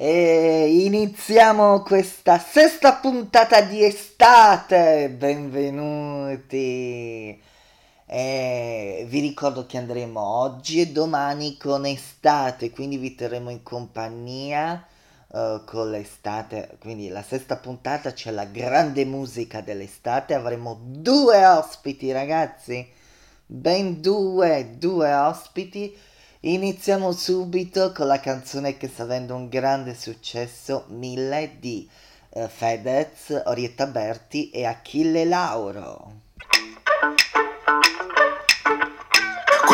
E iniziamo questa sesta puntata di estate. Benvenuti. E vi ricordo che andremo oggi e domani con estate, quindi vi terremo in compagnia uh, con l'estate. Quindi la sesta puntata c'è la grande musica dell'estate. Avremo due ospiti, ragazzi. Ben due, due ospiti Iniziamo subito con la canzone che sta avendo un grande successo, Mille di uh, Fedez, Orietta Berti e Achille Lauro.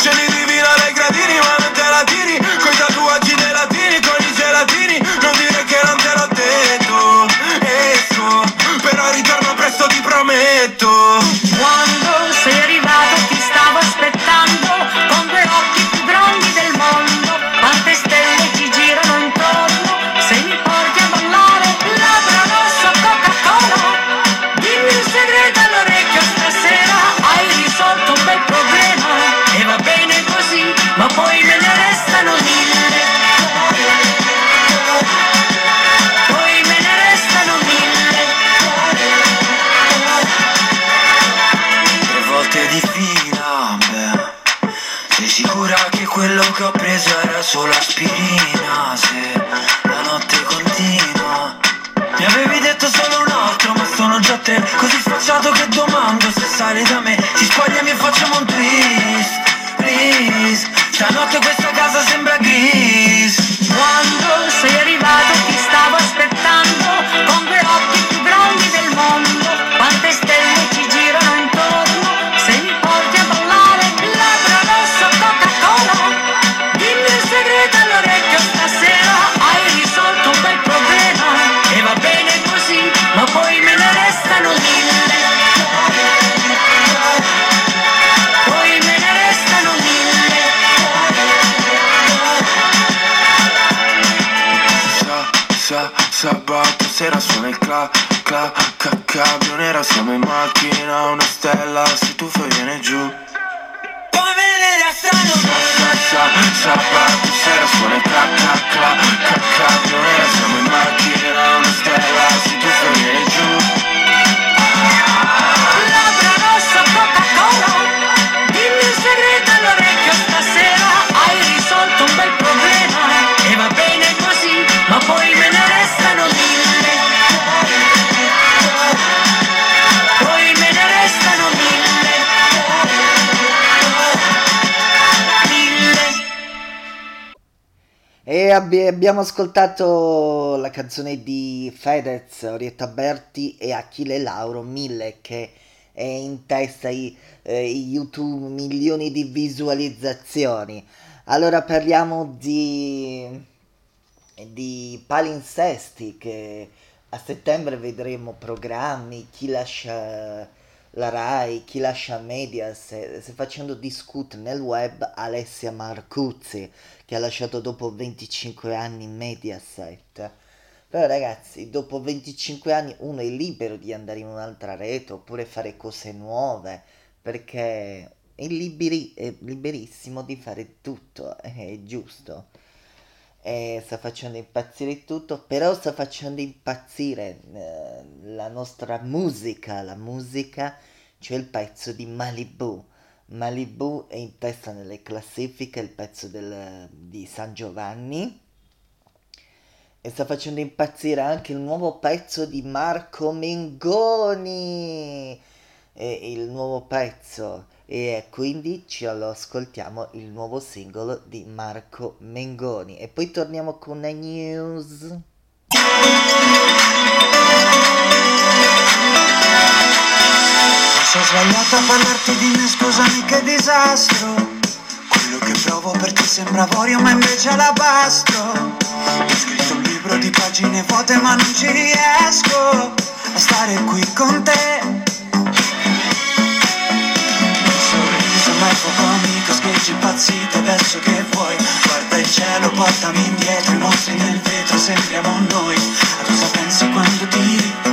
on Scendi divina dai gradini ma non te la tiri. Coi tatuaggi dei latini, con i gelatini. Non dire che non te l'ho detto Esco, però ritorno presto ti prometto solo aspirina Se la notte continua. Mi avevi detto solo un altro ma sono già tre. Così sfacciato che domando se sali da me. Ti spogliami e facciamo un twist, please. Stanotte questa casa sembra gris sa, sa, sabato sera suona abbiamo ascoltato la canzone di Fedez, Orietta Berti e Achille Lauro, Mille, che è in testa eh, i YouTube milioni di visualizzazioni. Allora parliamo di, di palinsesti che a settembre vedremo programmi, chi lascia la Rai, chi lascia Mediaset, sta facendo discutere nel web Alessia Marcuzzi che ha lasciato dopo 25 anni Mediaset. Però ragazzi, dopo 25 anni uno è libero di andare in un'altra rete oppure fare cose nuove, perché è, liberi- è liberissimo di fare tutto, è giusto. E sta facendo impazzire tutto, però sta facendo impazzire eh, la nostra musica, la musica, c'è il pezzo di Malibu. Malibu è in testa nelle classifiche, il pezzo del- di San Giovanni. E sta facendo impazzire anche il nuovo pezzo di Marco Mengoni. E il nuovo pezzo. E quindi ci ascoltiamo il nuovo singolo di Marco Mengoni. E poi torniamo con le news. Sono sbagliato a parlarti di me, scusami che disastro Quello che provo per te sembra avorio ma invece è alabastro Ho scritto un libro di pagine vuote ma non ci riesco a stare qui con te. Il sorriso amico, scheggi impazzite adesso che vuoi. Guarda il cielo, portami indietro, i mostri nel vetro, sembriamo noi. A cosa pensi quando tiri?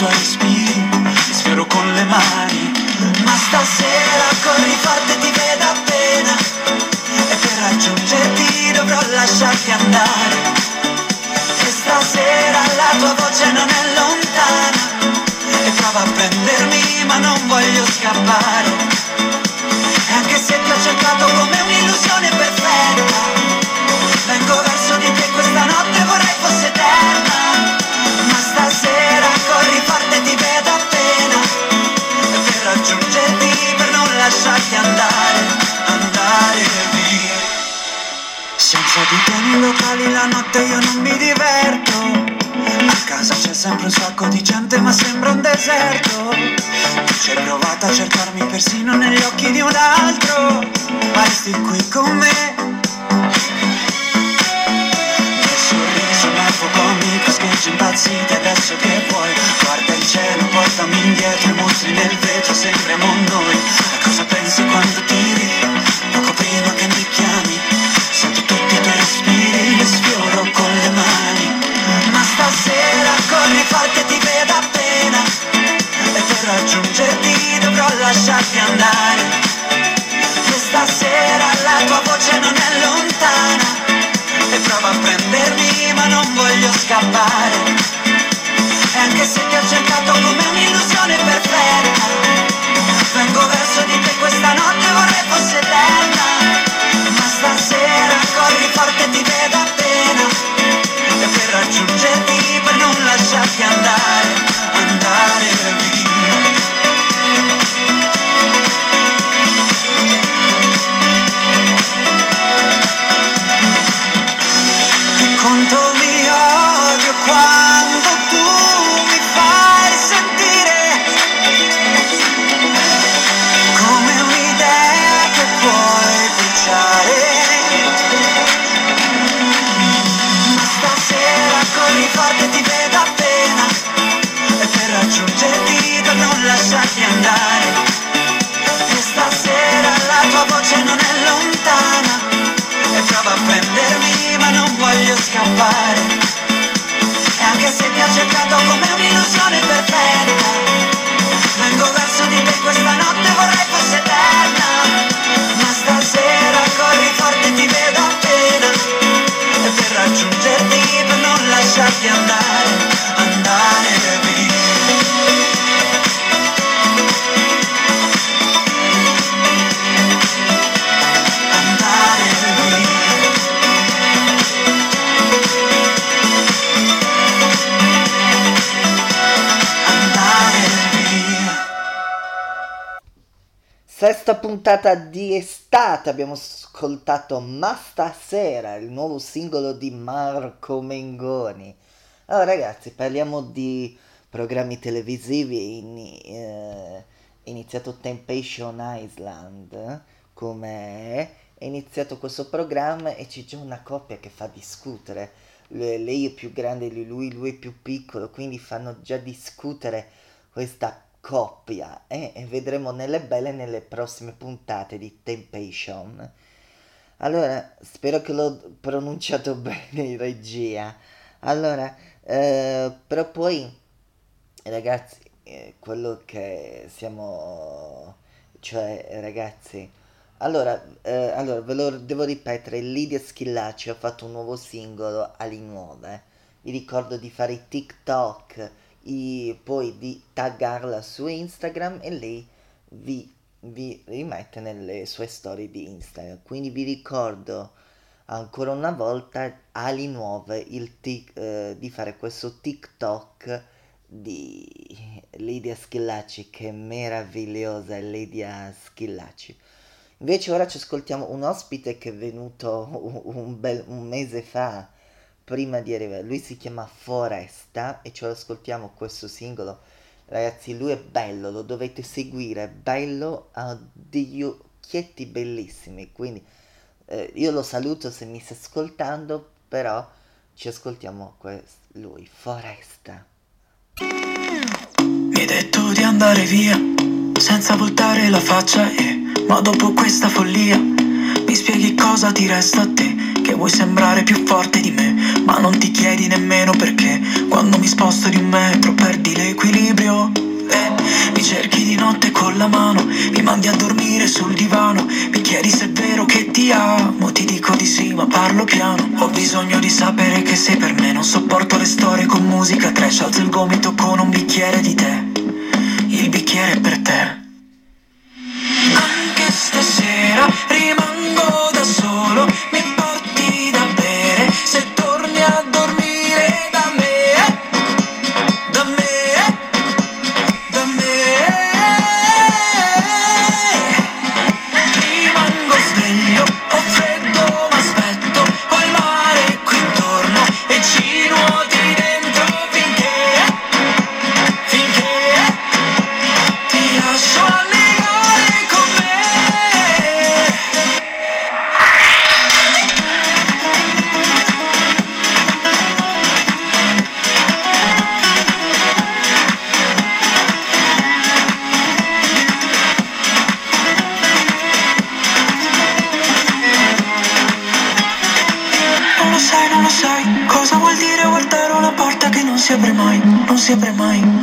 Tuoi respiri, li sfioro con le mani. Ma stasera corri forte, ti vedo appena. E per raggiungerti dovrò lasciarti andare. E stasera la tua voce non è lontana. E prova a prendermi, ma non voglio scappare. E anche se ti ho cercato come un'illusione perfetta, vengo verso di te questa notte vorrei fosse eterna. Per raggiungerti, per non lasciarti andare, andare via. Senza di te nei locali la notte io non mi diverto. A casa c'è sempre un sacco di gente ma sembra un deserto. Tu ci hai provato a cercarmi persino negli occhi di un altro. Ma resti qui con me. Scheggi impazzite adesso che vuoi. Guarda il cielo, portami indietro, i mostri nel vetro, sembriamo noi. A cosa pensi quando tiri? Poco prima che mi chiami, sento tutti i tuoi respiri, li sfioro con le mani. Ma stasera corri forte, ti vedo appena. E per raggiungerti dovrò lasciarti andare. Stasera la tua voce non è lontana. Prova a prendermi ma non voglio scappare. E anche se ti ho cercato come un'illusione perfetta, vengo verso di te questa notte vorrei fosse estate, abbiamo ascoltato Ma stasera, il nuovo singolo di Marco Mengoni. Allora ragazzi, parliamo di programmi televisivi, ini- eh, è iniziato Temptation Island, come è iniziato questo programma e c'è già una coppia che fa discutere. Le- Lei è più grande di lui, lui è più piccolo, quindi fanno già discutere questa coppia eh, e vedremo nelle belle nelle prossime puntate di Temptation. Allora, spero che l'ho pronunciato bene in regia. Allora, eh, però poi, ragazzi, eh, quello che siamo, cioè, ragazzi, allora, eh, allora ve lo devo ripetere, Lidia Schillaci ha fatto un nuovo singolo Ali Nuove. Vi ricordo di fare i TikTok, poi di taggarla su Instagram e lei vi, vi rimette nelle sue storie di Instagram. Quindi vi ricordo ancora una volta Ali Nuove il tic- eh, di fare questo TikTok di Lidia Schillaci che è meravigliosa Lidia Schillaci. Invece ora ci ascoltiamo un ospite che è venuto un bel, un mese fa, prima di arrivare. Lui si chiama Foresta e ce lo ascoltiamo questo singolo. Ragazzi, lui è bello, lo dovete seguire, è bello, ha degli occhietti bellissimi, quindi Eh, io lo saluto se mi sta ascoltando, però ci ascoltiamo quest- lui, Foresta. Mi hai detto di andare via senza voltare la faccia e ma dopo questa follia mi spieghi cosa ti resta a te vuoi sembrare più forte di me ma non ti chiedi nemmeno perché. Quando mi sposto di un metro perdi l'equilibrio. Eh, mi cerchi di notte con la mano mi mandi a dormire sul divano mi chiedi se è vero che ti amo ti dico di sì ma parlo piano. Ho bisogno di sapere che sei per me non sopporto le storie con musica trash alzo il gomito con un bicchiere di tè. Il bicchiere è per te. Anche stasera rimango da solo, mi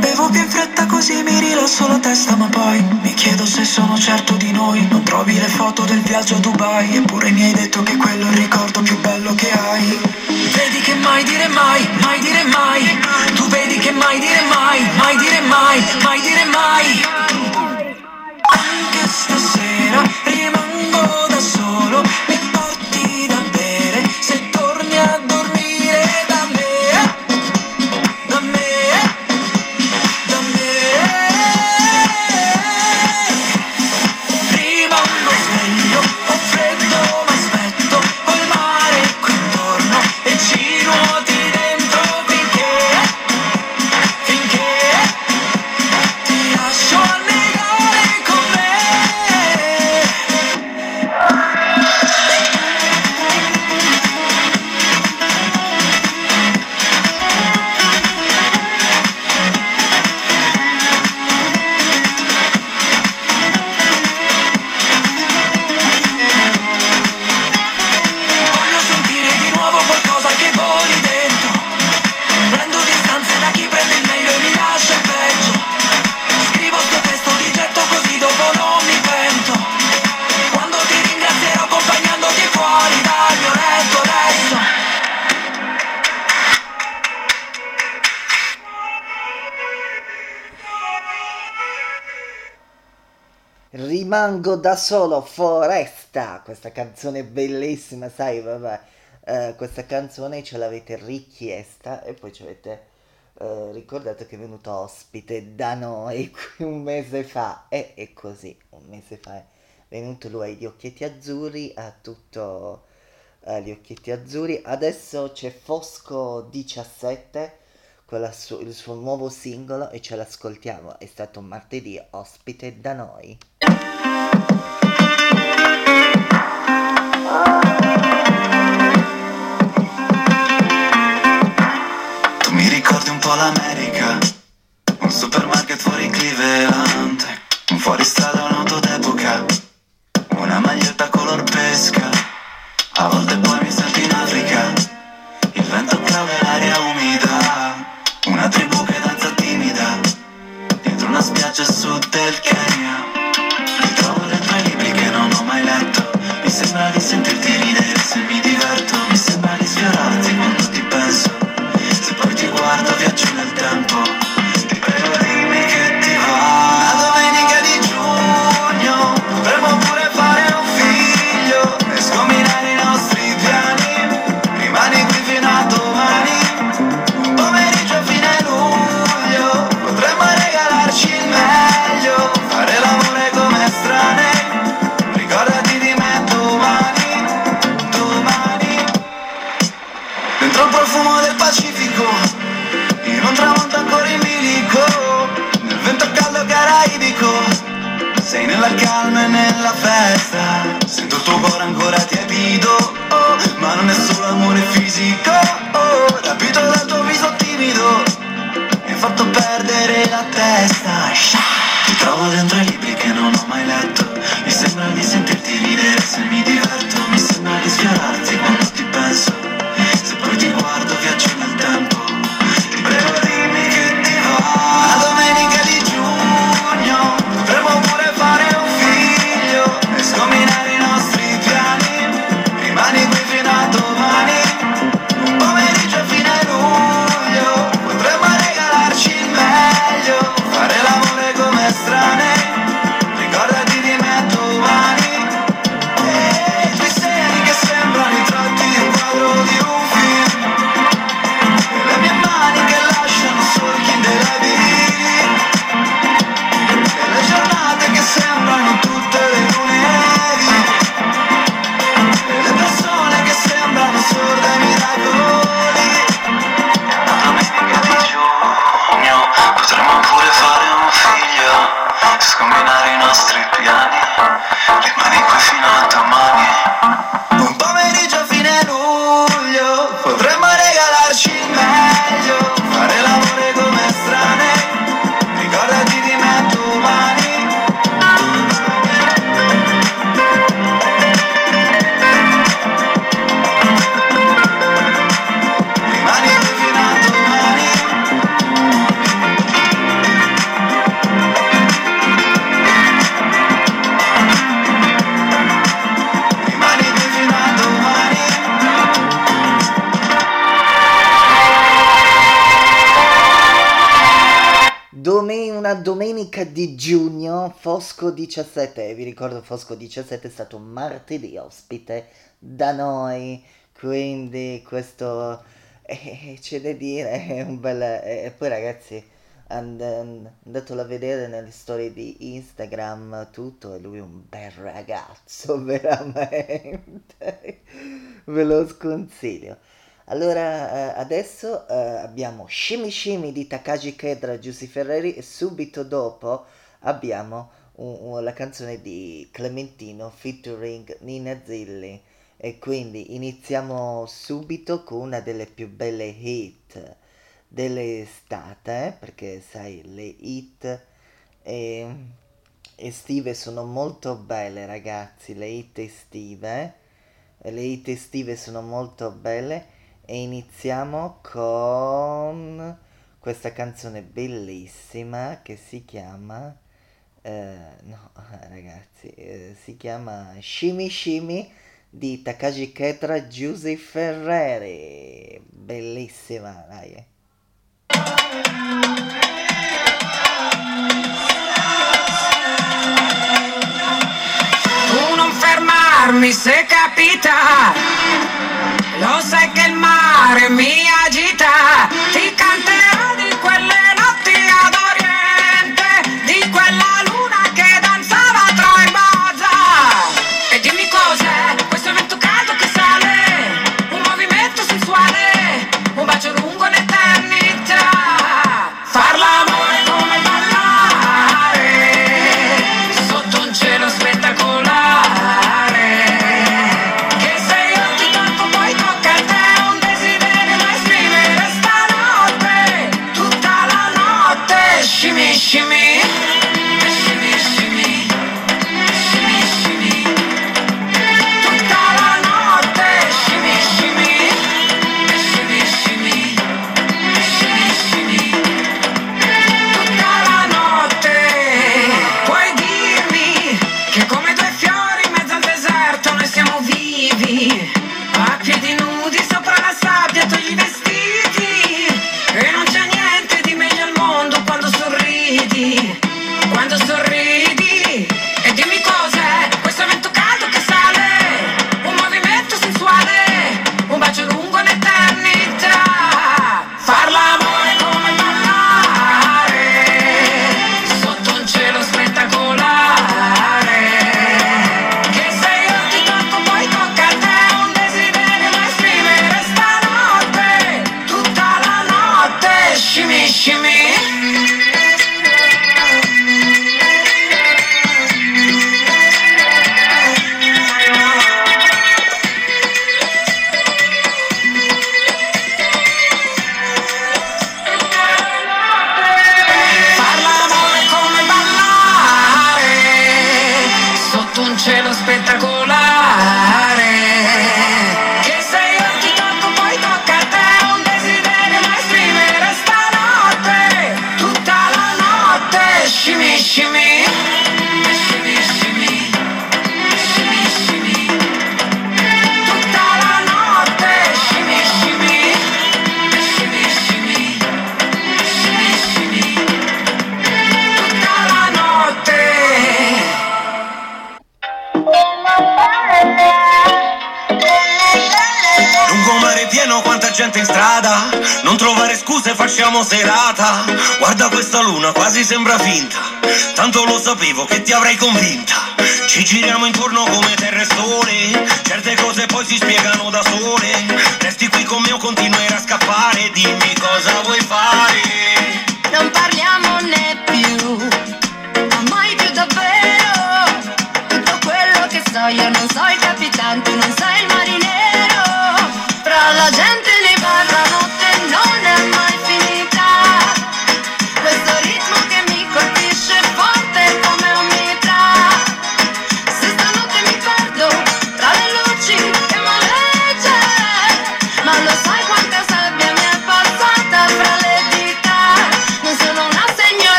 Bevo più in fretta così mi rilasso la testa Ma poi mi chiedo se sono certo di noi. Non trovi le foto del viaggio a Dubai Eppure mi hai detto che quello è il ricordo più bello che hai. Vedi che mai dire mai, mai dire mai. Tu vedi che mai dire mai, mai dire mai, mai dire mai. Anche stasera rimango da solo, Rimango da solo, Foresta, questa canzone bellissima, sai, vabbè, eh, questa canzone ce l'avete richiesta e poi ci avete eh, ricordato che è venuto ospite da noi un mese fa. E è così, un mese fa è venuto lui agli occhietti azzurri, ha tutto eh, gli occhietti azzurri, adesso c'è Fosco 17 con su- il suo nuovo singolo e ce l'ascoltiamo, è stato martedì ospite da noi. L'America Un supermarket fuori Cleveland Un fuoristrada, un'auto di giugno, Fosco 17, vi ricordo Fosco 17 è stato martedì ospite da noi, quindi questo eh, c'è da dire, è un bel... E poi ragazzi, and- and- andatelo a vedere nelle storie di Instagram tutto, e lui è un bel ragazzo, veramente, ve lo sconsiglio. Allora, eh, adesso eh, abbiamo Shimi Shimi di Takashi Kedra, Giussi Ferreri e subito dopo abbiamo un- un- la canzone di Clementino featuring Nina Zilli. E quindi iniziamo subito con una delle più belle hit dell'estate, perché sai, le hit eh, estive sono molto belle ragazzi, le hit estive, le hit estive sono molto belle e iniziamo con questa canzone bellissima che si chiama eh, no ragazzi eh, si chiama Shimi Shimi di Takashi Ketra Giusy Ferreri bellissima dai eh. Tu fermarmi se capita, lo sai che il mare mi agita, ti canterò di quelle sembra finta, tanto lo sapevo che ti avrei convinta. Ci giriamo intorno come terra e sole, certe cose poi si spiegano da sole. Resti qui con me o continuerai a scappare, dimmi cosa vuoi fare. Non parliamone più, ma mai più davvero. Tutto quello che so io non so il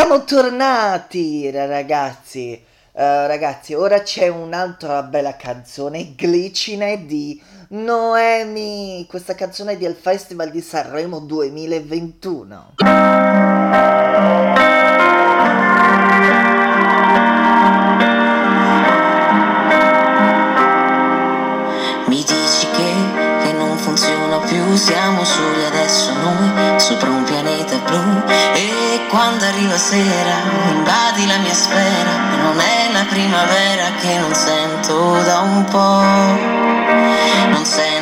siamo tornati ragazzi. Uh, ragazzi, ora c'è un'altra bella canzone, Glicine di Noemi. Questa canzone è del Festival di Sanremo 2021. Mi dici che, che non funziona più, siamo soli adesso noi sopra arriva sera, invadi la mia sfera, non è la primavera che non sento da un po', non sento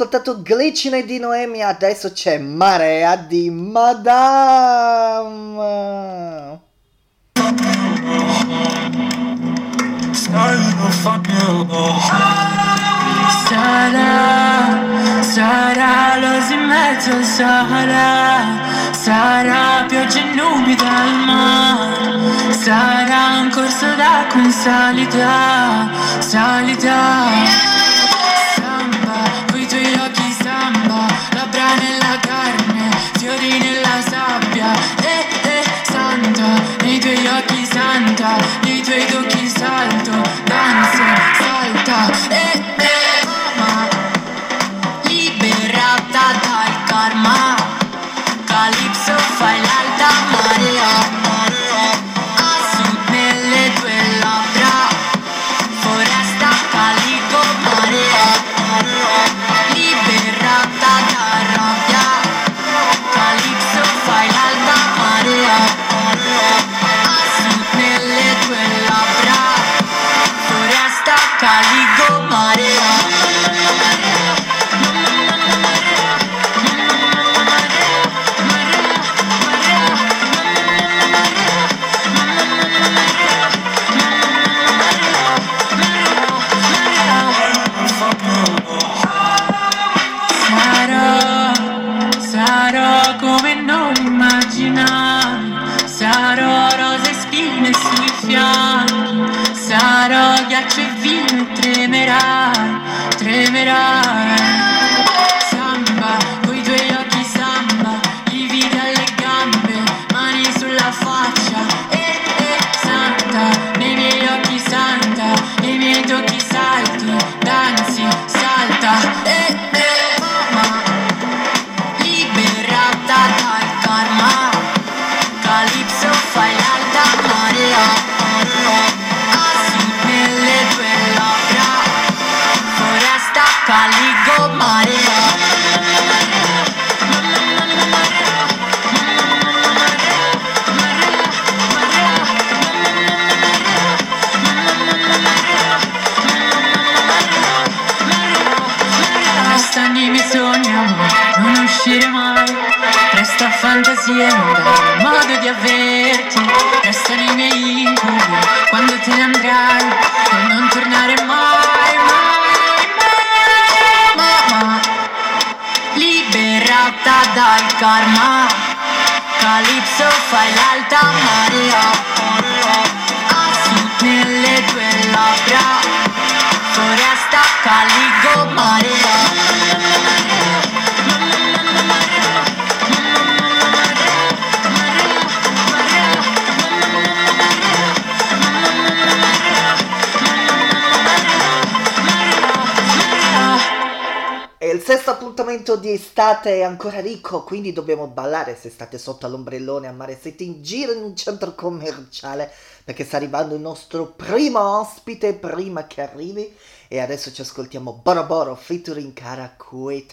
ascoltato Glicine di Noemi, adesso c'è Marea di Madame. Sarà, sarà l'osi in mezzo al Sahara. Sarà pioggia e nubi dal mare. Sarà un corso d'acqua in salita, salita occhi santa Nei tuoi tocchi salto, danzo, salta Eh, eh, appuntamento di estate è ancora ricco, quindi dobbiamo ballare se state sotto all'ombrellone a mare, siete in giro in un centro commerciale, perché sta arrivando il nostro primo ospite prima che arrivi. E adesso ci ascoltiamo Boro Boro featuring Caracuetal.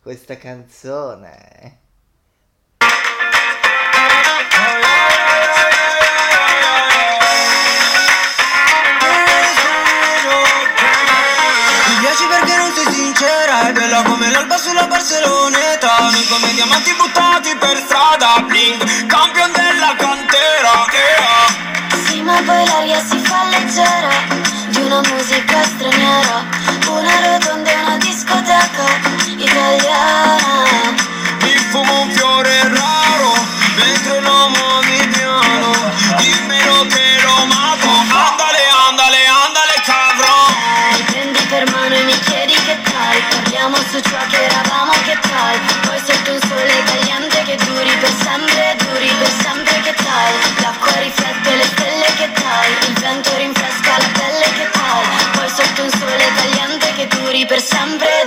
Questa canzone. Sincera È bella come l'alba sulla Barceloneta Noi come diamanti buttati per strada Bling, campion della cantera yeah. Sì, ma poi l'aria si fa leggera di una musica straniera, una rotonda e una discoteca italiana. Ciò che eravamo che tal, poi sotto un sole caliente che duri per sempre, duri per sempre che tal, l'acqua riflette le stelle che tal, il vento rinfresca la pelle che tal, poi sotto un sole caliente che duri per sempre,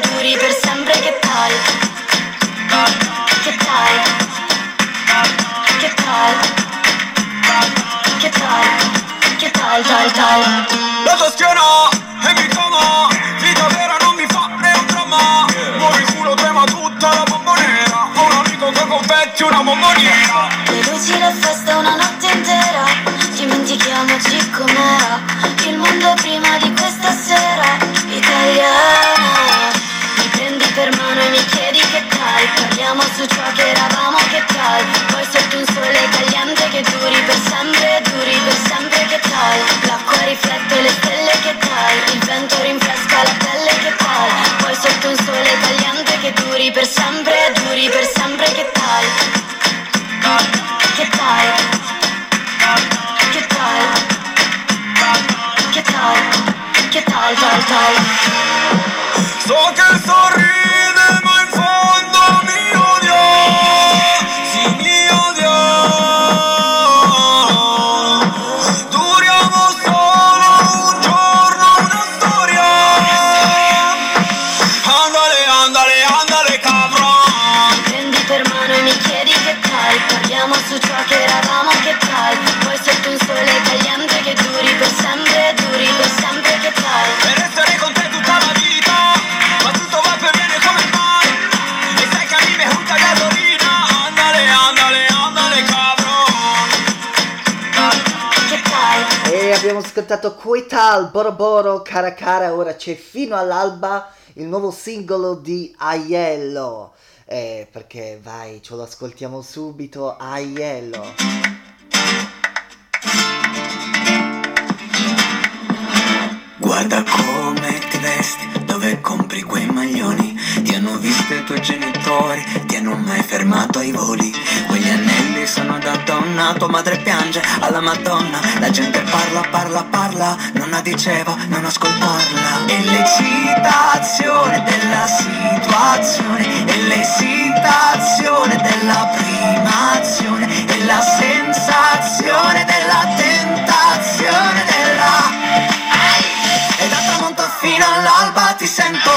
su ciò che eravamo che tal Poi sotto un sole caliente che duri per sempre Duri per sempre che tal L'acqua riflette le stelle che tal Il vento rinfresca la pelle che tal Poi sotto un sole caliente che duri per sempre Duri per sempre ascoltato Quetal, Boro Boro, Cara Cara, ora c'è Fino all'alba il nuovo singolo di Aiello. Eh, perché vai, ce lo ascoltiamo subito, Aiello. Guarda come ti vesti, dove compri quei maglioni Ti hanno visto i tuoi genitori, ti hanno mai fermato ai voli Quegli anelli sono da donna, tua madre piange alla madonna. La gente parla, parla, parla, nonna diceva non ascoltarla. E l'eccitazione della situazione E l'esitazione della prima azione E la sensazione della tentazione della e dal tramonto fino all'alba ti sento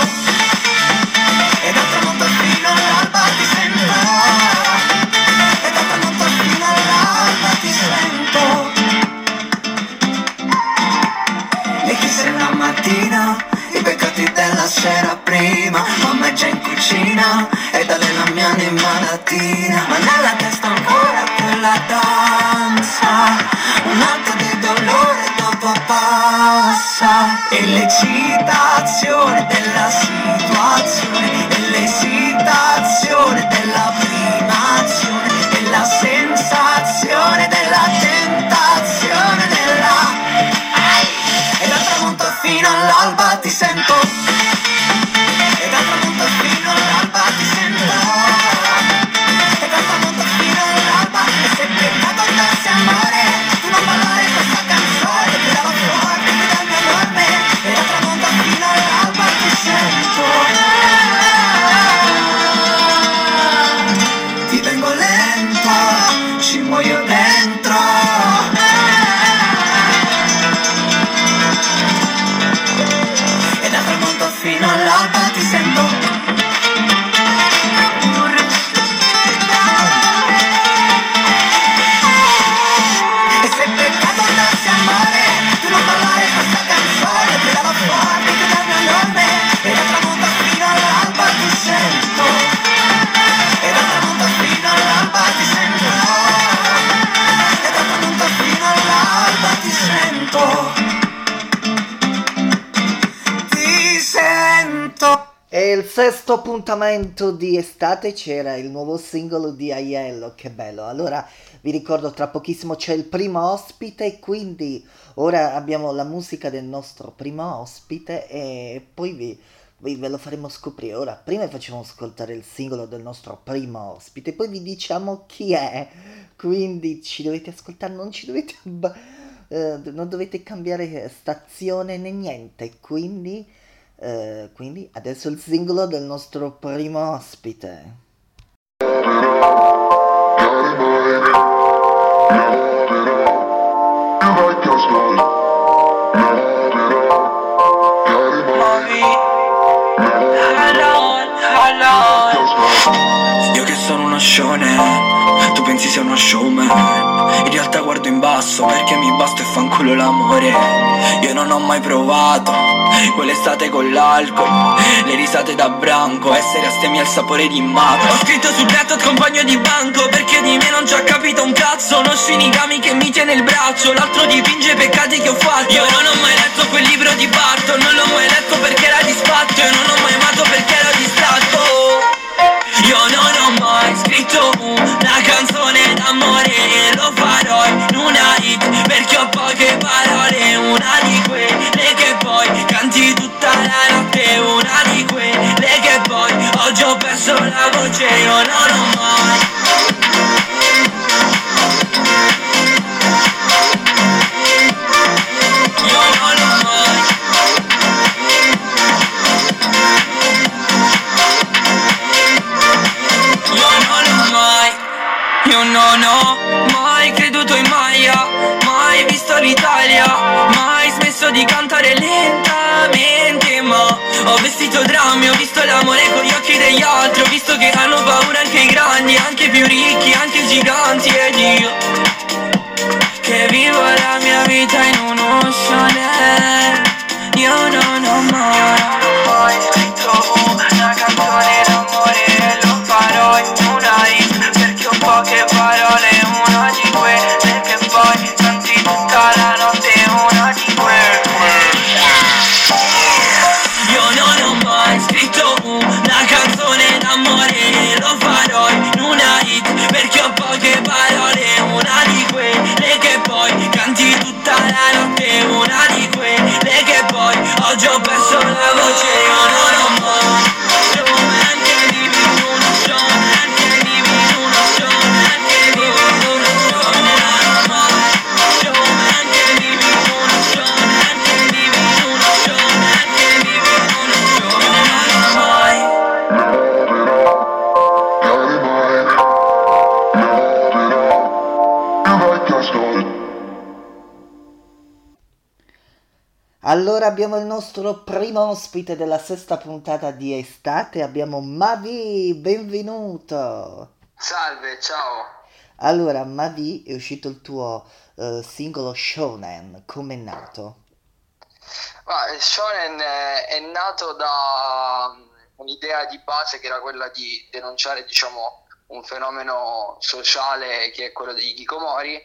della sera prima. Mamma è già in cucina E dalle la mia anima latina. Ma nella testa ancora quella danza. Un atto di dolore dopo passa. E l'eccitazione della situazione E l'esitazione della prima azione E la sensazione della tentazione della e dal tramonto fino all'alba ti sento Il sesto appuntamento di estate c'era il nuovo singolo di Aiello, che bello. Allora vi ricordo tra pochissimo c'è il primo ospite, quindi ora abbiamo la musica del nostro primo ospite e poi vi, vi- ve lo faremo scoprire. Ora prima facciamo ascoltare il singolo del nostro primo ospite, poi vi diciamo chi è. Quindi ci dovete ascoltare, non ci dovete... abba- eh, non dovete cambiare stazione né niente, quindi... Eh, quindi adesso il singolo del nostro primo ospite. Io che sono uno showman Tu pensi sia uno showman In realtà guardo in basso Perché mi basta e fanculo l'amore. Io non ho mai provato Quell'estate con l'alcol Le risate da branco Essere astemi al sapore di mato. Ho scritto sul letto compagno di banco Perché di me non ci ha capito un cazzo. Uno shinigami che mi tiene il braccio L'altro dipinge i peccati che ho fatto. Io non ho mai letto quel libro di Barton non Allora abbiamo il nostro primo ospite della sesta puntata di estate, abbiamo Mavi, benvenuto! Salve, ciao. Allora, Mavi, è uscito il tuo eh, singolo Shonen, com'è nato? Ma shonen è, è nato da mm, un'idea di base che era quella di denunciare, diciamo, un fenomeno sociale che è quello degli hikikomori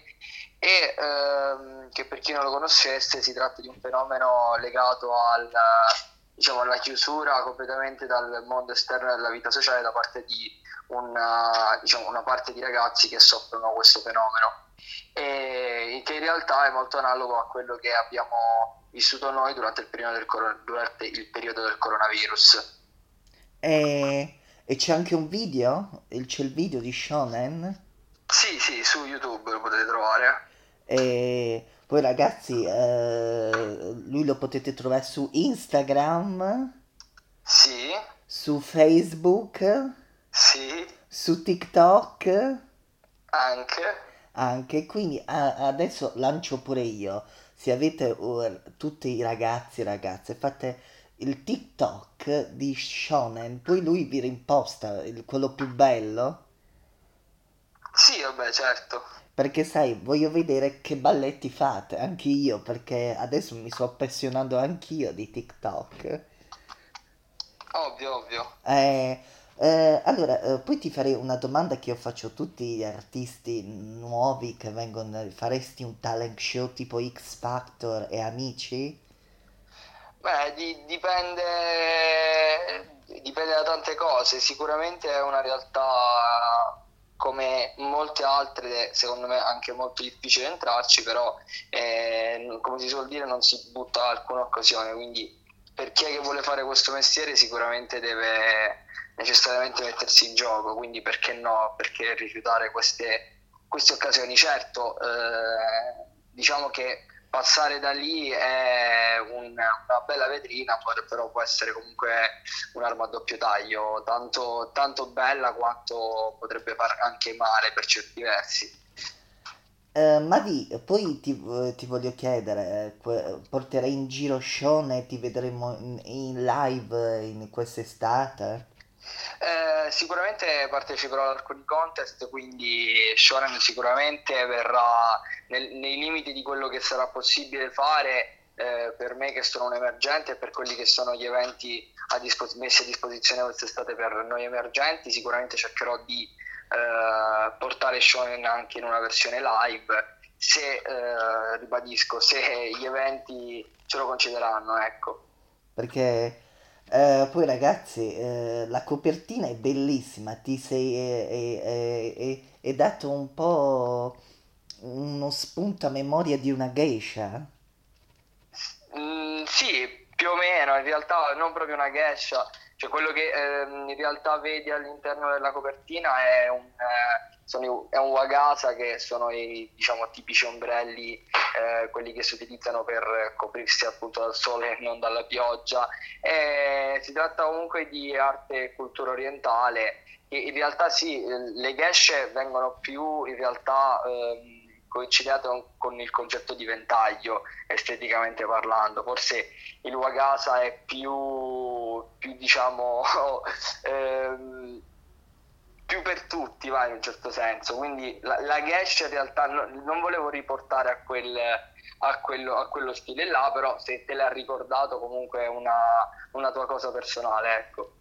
e ehm, che per chi non lo conoscesse si tratta di un fenomeno legato al, diciamo, alla chiusura completamente dal mondo esterno della vita sociale da parte di una, diciamo, una parte di ragazzi che soffrono questo fenomeno e che in realtà è molto analogo a quello che abbiamo vissuto noi durante il periodo del, coro- durante il periodo del coronavirus. E, e c'è anche un video? C'è il video di Shonen? Sì, sì, su YouTube lo potete trovare. E poi ragazzi, eh, lui lo potete trovare su Instagram, Sì, su Facebook, sì, su TikTok. anche. Anche, quindi a- adesso lancio pure io. Se avete uh, tutti i ragazzi e ragazze, fate il TikTok di Shonen, poi lui vi rimposta il- quello più bello. Sì, vabbè, certo. Perché sai, voglio vedere che balletti fate, anche io, perché adesso mi sto appassionando anch'io di TikTok. Ovvio, ovvio. Eh, eh, allora, eh, poi ti farei una domanda che io faccio a tutti gli artisti nuovi che vengono, faresti un talent show tipo X Factor e Amici? Beh, di- dipende, dipende da tante cose. Sicuramente è una realtà come molte altre, secondo me anche molto difficile entrarci, però eh, come si suol dire non si butta alcuna occasione, quindi per chi è che vuole fare questo mestiere sicuramente deve necessariamente mettersi in gioco, quindi perché no? Perché rifiutare queste, queste occasioni? Certo, eh, diciamo che passare da lì è un- una bella vetrina, però può essere comunque un'arma a doppio taglio, tanto, tanto bella quanto potrebbe far anche male per certi versi. Eh, Mavi, poi ti, eh, ti voglio chiedere, porterai in giro Sean e ti vedremo in, in live in quest'estate? Eh, sicuramente parteciperò ad alcuni contest, quindi Shonen sicuramente verrà nel- nei limiti di quello che sarà possibile fare eh, per me che sono un emergente e per quelli che sono gli eventi a dispos- messi a disposizione quest'estate per noi emergenti, sicuramente cercherò di eh, portare Shonen anche in una versione live, se, eh, ribadisco, se gli eventi ce lo concederanno, ecco. Perché eh, poi ragazzi, eh, la copertina è bellissima, ti sei è- è- è dato un po' uno spunto a memoria di una geisha. Mm, sì, più o meno, in realtà non proprio una geisha, Cioè quello che ehm, in realtà vedi all'interno della copertina è un, eh, sono è un wagasa che sono i diciamo, tipici ombrelli, eh, quelli che si utilizzano per coprirsi appunto dal sole e non dalla pioggia. E si tratta comunque di arte e cultura orientale che in realtà sì, le gesce vengono più in realtà ehm, coincidate con- il concetto di ventaglio esteticamente parlando. Forse il wagasa è più, più diciamo ehm, più per tutti, va in un certo senso. Quindi la, la geisha in realtà no- non volevo riportare a, quel, a, quello, a quello stile là, però se te l'ha ricordato comunque è una, una tua cosa personale, ecco.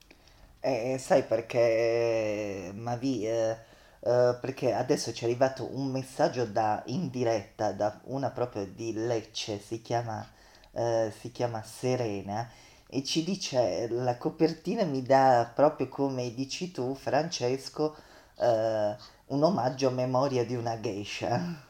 Eh, sai perché, Mavi, eh, eh, perché adesso ci è arrivato un messaggio da, in diretta da una proprio di Lecce, si chiama, eh, si chiama Serena, e ci dice la copertina mi dà proprio come dici tu, Francesco, eh, un omaggio a memoria di una geisha.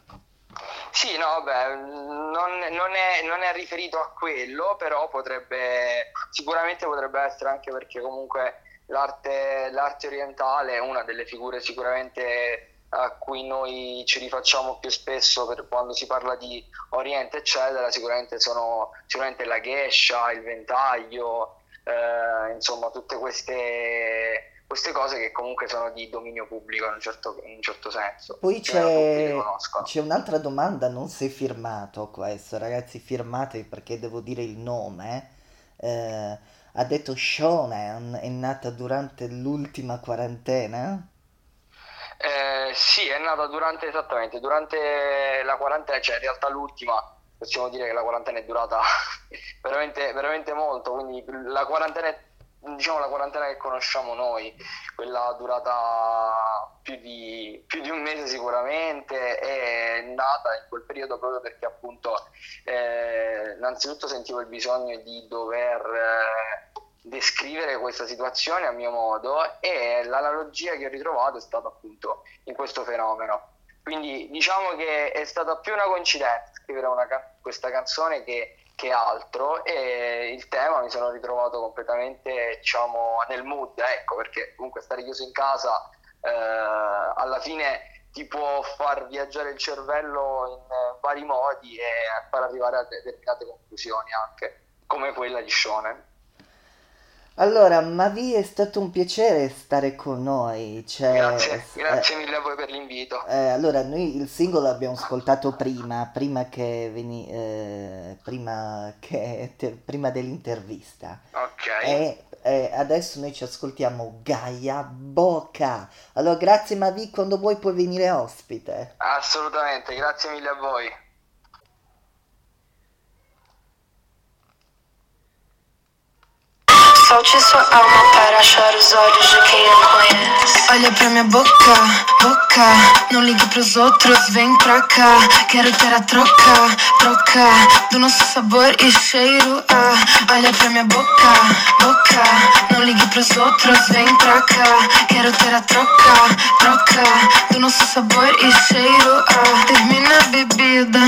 Sì, no, vabbè, non, non è, non è riferito a quello, però potrebbe, sicuramente potrebbe essere anche perché comunque l'arte, l'arte orientale è una delle figure sicuramente a cui noi ci rifacciamo più spesso per quando si parla di Oriente, eccetera, sicuramente sono sicuramente la geisha, il ventaglio, eh, insomma tutte queste, queste cose che comunque sono di dominio pubblico in un certo, in un certo senso. Poi c'è, c'è un'altra domanda, non si è firmato questo, ragazzi, firmate perché devo dire il nome. Eh, ha detto Shonen è nata durante l'ultima quarantena? Eh, sì, è nata durante, esattamente, durante la quarantena, cioè in realtà l'ultima, possiamo dire che la quarantena è durata veramente, veramente molto, quindi la quarantena, diciamo la quarantena che conosciamo noi, quella durata più di, più di un mese sicuramente, è nata in quel periodo proprio perché appunto eh, innanzitutto sentivo il bisogno di dover... eh, descrivere questa situazione a mio modo e l'analogia che ho ritrovato è stata appunto in questo fenomeno. Quindi diciamo che è stata più una coincidenza scrivere una can- questa canzone che, che altro e il tema mi sono ritrovato completamente diciamo nel mood, ecco, perché comunque stare chiuso in casa alla fine ti può far viaggiare il cervello in eh, vari modi e far arrivare a determinate conclusioni anche, come quella di Shonen. Allora, Mavi, è stato un piacere stare con noi. Cioè, Grazie, s- grazie mille a voi per l'invito. eh, eh, allora, noi il singolo l'abbiamo ascoltato prima, prima che veni- eh, prima che te- prima dell'intervista. Ok. E eh, adesso noi ci ascoltiamo Gaia Boca. Allora, grazie Mavi, quando vuoi puoi venire ospite. Assolutamente, grazie mille a voi. Solte sua alma para achar os olhos de quem não conhece. Olha pra minha boca, boca. Não ligue pros outros, vem pra cá. Quero ter a troca, troca. Do nosso sabor e cheiro. Ah, olha pra minha boca, boca. Não ligue pros outros, vem pra cá. Quero ter a troca, troca. Do nosso sabor e cheiro. Ah, termina a bebida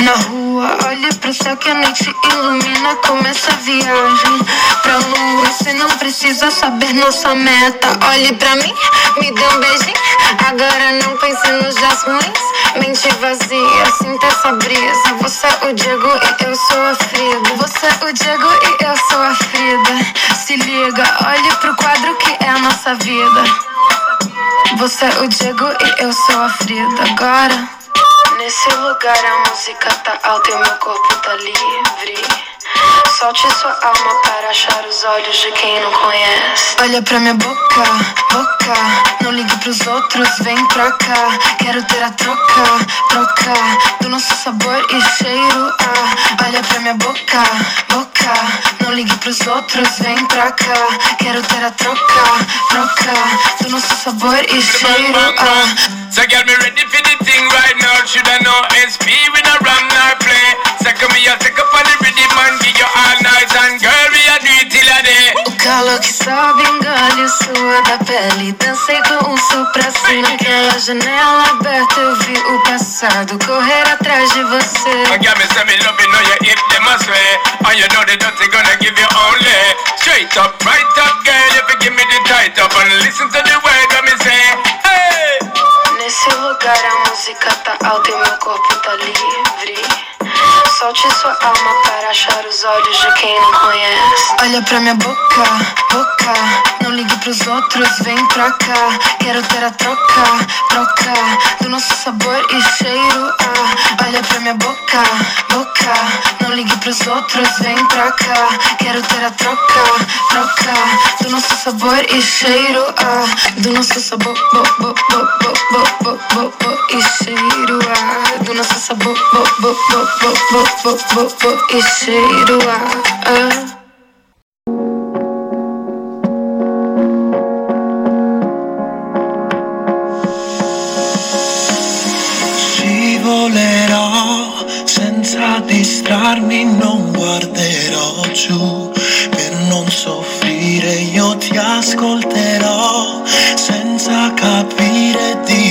na rua. Olhe pro céu que a noite ilumina. Começa a viagem pra lua. Você não precisa saber nossa meta. Olhe pra mim, me dê um beijinho. Agora não pense nos dias ruins. Mente vazia, sinta essa brisa. Você é o Diego e eu sou a Frida. Você é o Diego e eu sou a Frida. Se liga, olhe pro quadro que é a nossa vida. Você é o Diego e eu sou a Frida. Agora. Nesse lugar a música tá alta e meu corpo tá livre. Solte sua alma para achar os olhos de quem não conhece. Olha pra minha boca, boca. Não ligue pros outros, vem pra cá. Quero ter a troca, troca. Do nosso sabor e cheiro. Ah, olha pra minha boca, boca. Não ligue pros outros, vem pra cá. Quero ter a troca, troca. Do nosso sabor e cheiro. Ah. So get me ready for the thing right now. Should I know SP with a ram Second me, I take up on the rhythm and give you all night. And girl, we a do it till a day. O Falou que sobe, engole, sua da pele. Dancei com um sopro assim naquela janela aberta. Eu vi o passado correr atrás de você. I got me say me love you know you them a And you know the dirty gonna give you only Straight up, right up girl If you give me the tight up And listen to the word that me say Hey Nesse lugar a música tá alta e meu corpo tá livre. Solte sua alma para achar os olhos de quem não conhece. Olha pra minha boca, boca. Não ligue pros outros, vem pra cá. Quero ter a troca, troca. Do nosso sabor e cheiro. Ah. Olha pra minha boca, boca. Não ligue pros outros, vem pra cá. Quero ter a troca, troca. Do nosso sabor e cheiro. Ah. Do nosso sabor, bo, bo, bo, bo, bo, bo, bo, bo, e cheiro. Ah. Do nosso sabor, bo, bo, bo, bo, bo, cheiro. Ah. Ah. Scivolerò senza distrarmi, non guarderò giù per non soffrire. Io ti ascolterò senza capire di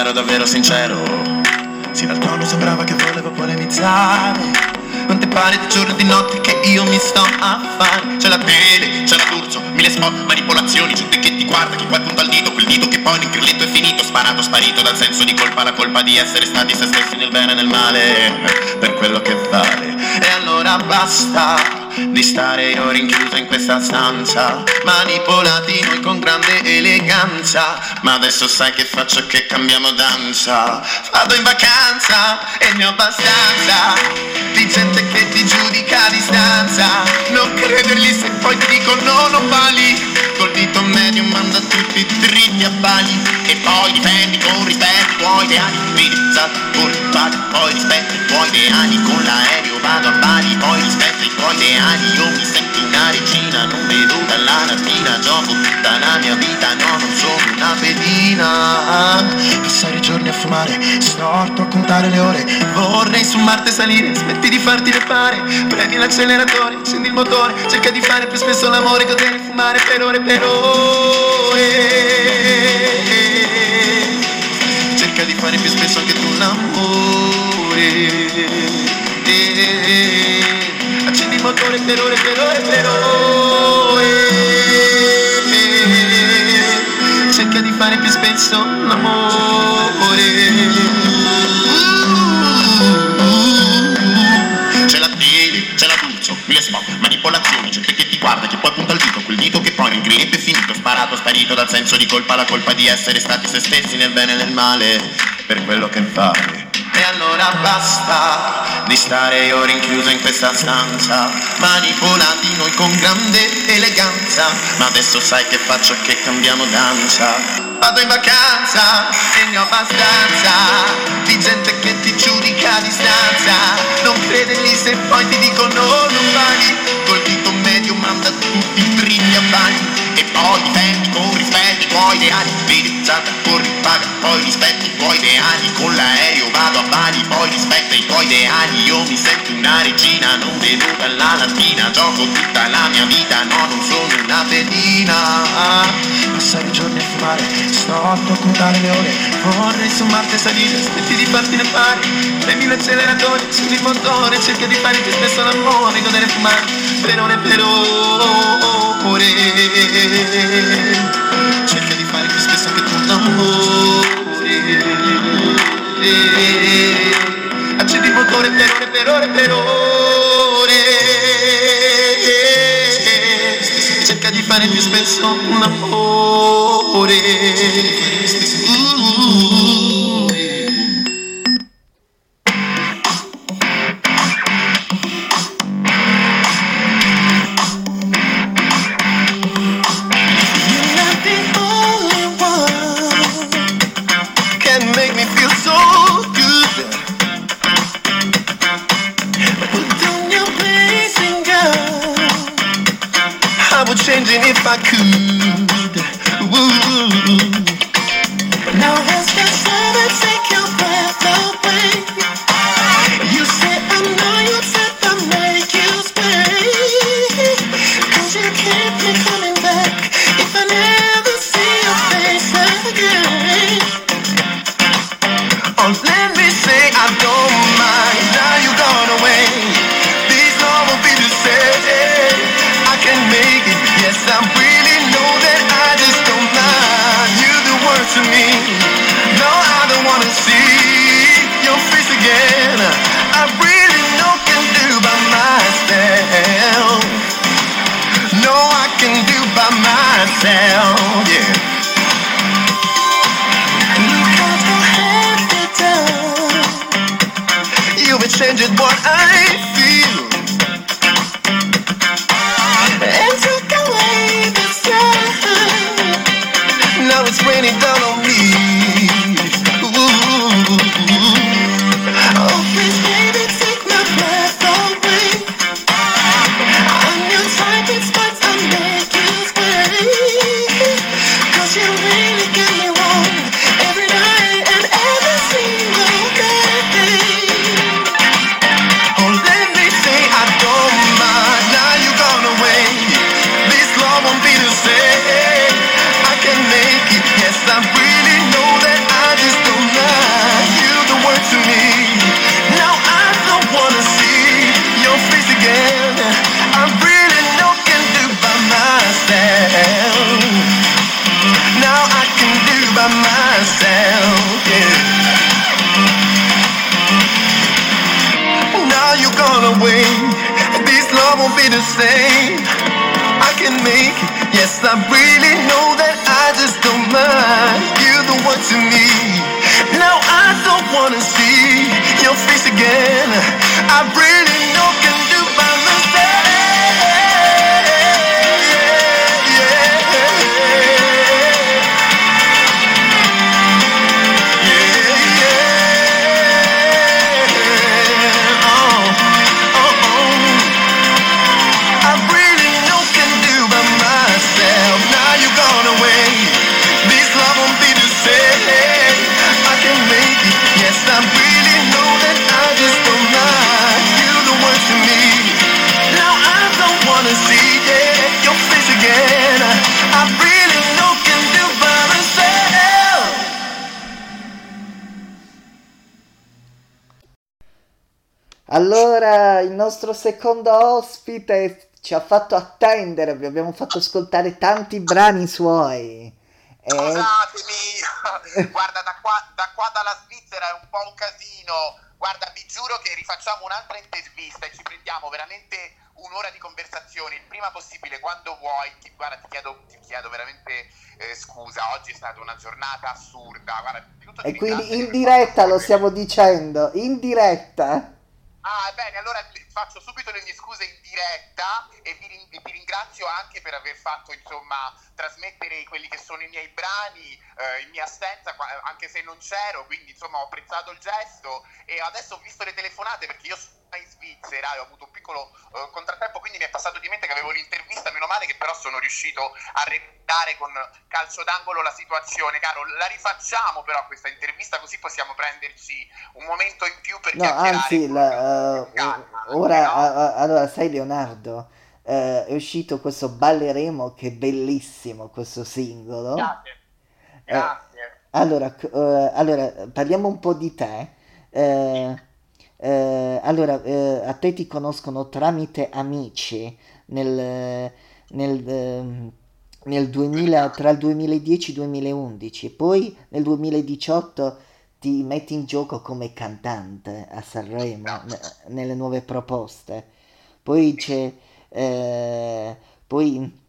che sarò davvero sincero. Sì, dal tono sembrava che volevo polemizzare. Quante pare di giorno e di notte che io mi sto a fare? C'è la tele, c'è la d'urso, mille spot, manipolazioni Gente che ti guarda, chi poi punta il dito Quel dito che poi nel grilletto è finito Sparato, sparito dal senso di colpa La colpa di essere stati se stessi nel bene e nel male Per quello che vale. E allora basta di stare io rinchiuso in questa stanza. Manipolati noi con grande eleganza. Ma adesso sai che faccio che cambiamo danza. Vado in vacanza e ne ho abbastanza. Di gente che ti giudica a distanza. Non credergli se poi ti dico no, non vali. Col dito medio manda tutti dritti a bali E poi difendi con rispetto i tuoi ideali con il bali, poi rispetto i tuoi ideali Con l'aereo vado a Bali, poi rispetto i ideali Io mi sento una regina, non vedo dalla mattina. Gioco tutta la mia vita, no non sono una pedina. Passare i giorni a fumare, storto a contare le ore. Vorrei su Marte salire, smetti di farti le pare. Premi l'acceleratore, accendi il motore. Cerca di fare più spesso l'amore, godere fumare per ore per ore. Cerca di fare più spesso anche tu l'amore Accendi il motore per ore, per ore, Cerca di fare più spesso l'amore C'è la tele, c'è la D'Urso, qui le spot, manipolazioni, gente che ti guarda, che poi punta il dito, quel dito che poi ingrediente finito, sparato, sparito dal senso di colpa, la colpa di essere stati se stessi nel bene e nel male, per quello che fai. E allora basta di stare ore rinchiuso in questa stanza, manipolati noi con grande eleganza, ma adesso sai che faccio che cambiamo danza. Vado in vacanza e ne ho abbastanza. Di gente che ti giudica a distanza. Non credergli se poi ti dicono non vali, col dito medio manda tutti dritti a bani e poi difendi con rispetto i tuoi ideali. Vedi, salta, corri, paga, poi rispetti i tuoi ideali. Con l'aereo vado a Bali, poi rispetta i tuoi ideali. Io mi sento una regina, non vedo dalla lattina. Gioco tutta la mia vita, no, non sono una pedina. Passare i giorni a fumare, storto a contare le ore. Vorrei su Marte salire, smetti di farti le pari. Premi l'acceleratore, accendi il motore, cerca di fare più spesso l'amore, godere e fumare per ore per ore. Spesso anche tu l'amore. Accendi il motore per ore, per ore, per ore. Cerca di fare più spesso un amore. You're changed what I secondo ospite ci ha fatto attendere, vi abbiamo fatto ascoltare tanti brani suoi. E... Scusatemi, guarda, da qua, da qua dalla Svizzera è un po' un casino. Guarda, vi giuro che rifacciamo un'altra intervista e ci prendiamo veramente un'ora di conversazione il prima possibile, quando vuoi. Ti, guarda, ti chiedo, ti chiedo veramente eh, scusa, oggi è stata una giornata assurda. Guarda, E quindi in diretta lo stiamo dicendo, in diretta. Ah, bene, allora faccio subito le mie scuse in diretta e vi, vi ringrazio anche per aver fatto, insomma, trasmettere quelli che sono i miei brani eh, in mia assenza, anche se non c'ero, quindi insomma ho apprezzato il gesto. E adesso ho visto le telefonate perché io in Svizzera e ho avuto un piccolo eh, contrattempo, quindi mi è passato di mente che avevo l'intervista, meno male che però sono riuscito a recitare con calcio d'angolo la situazione, caro, la rifacciamo però questa intervista così possiamo prenderci un momento in più per No, chiacchierare. anzi, la- eh, ora, a- a- allora, sai Leonardo, eh, è uscito questo Balleremo che è bellissimo questo singolo. Grazie. Grazie. allora, allora, parliamo un po' di te. Eh, eh, allora, eh, a te ti conoscono tramite amici nel, nel, ehm, nel 2000, tra il 2010 e il 2011, poi nel 2018 ti metti in gioco come cantante a Sanremo, ne- nelle nuove proposte. Poi c'è, eh, poi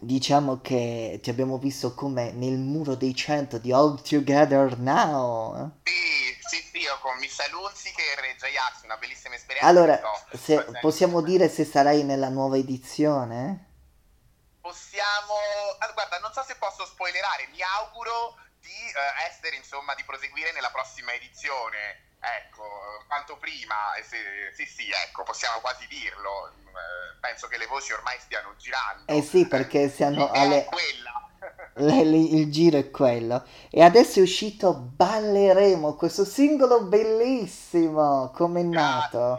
diciamo che ti abbiamo visto come nel muro dei cento di All Together Now. Sì, sì, sì, io con Michelle Hunziker e Ajax, una bellissima esperienza. Allora, se, possiamo dire se sarai nella nuova edizione? Possiamo... ah, guarda, non so se posso spoilerare, mi auguro di eh, essere, insomma, di proseguire nella prossima edizione. Ecco, quanto prima, e se- sì, sì, ecco, possiamo quasi dirlo. Eh, penso che le voci ormai stiano girando. Eh sì, perché siamo alle... è quella. le- le- il giro è quello. E adesso è uscito Balleremo, questo singolo bellissimo, come è nato.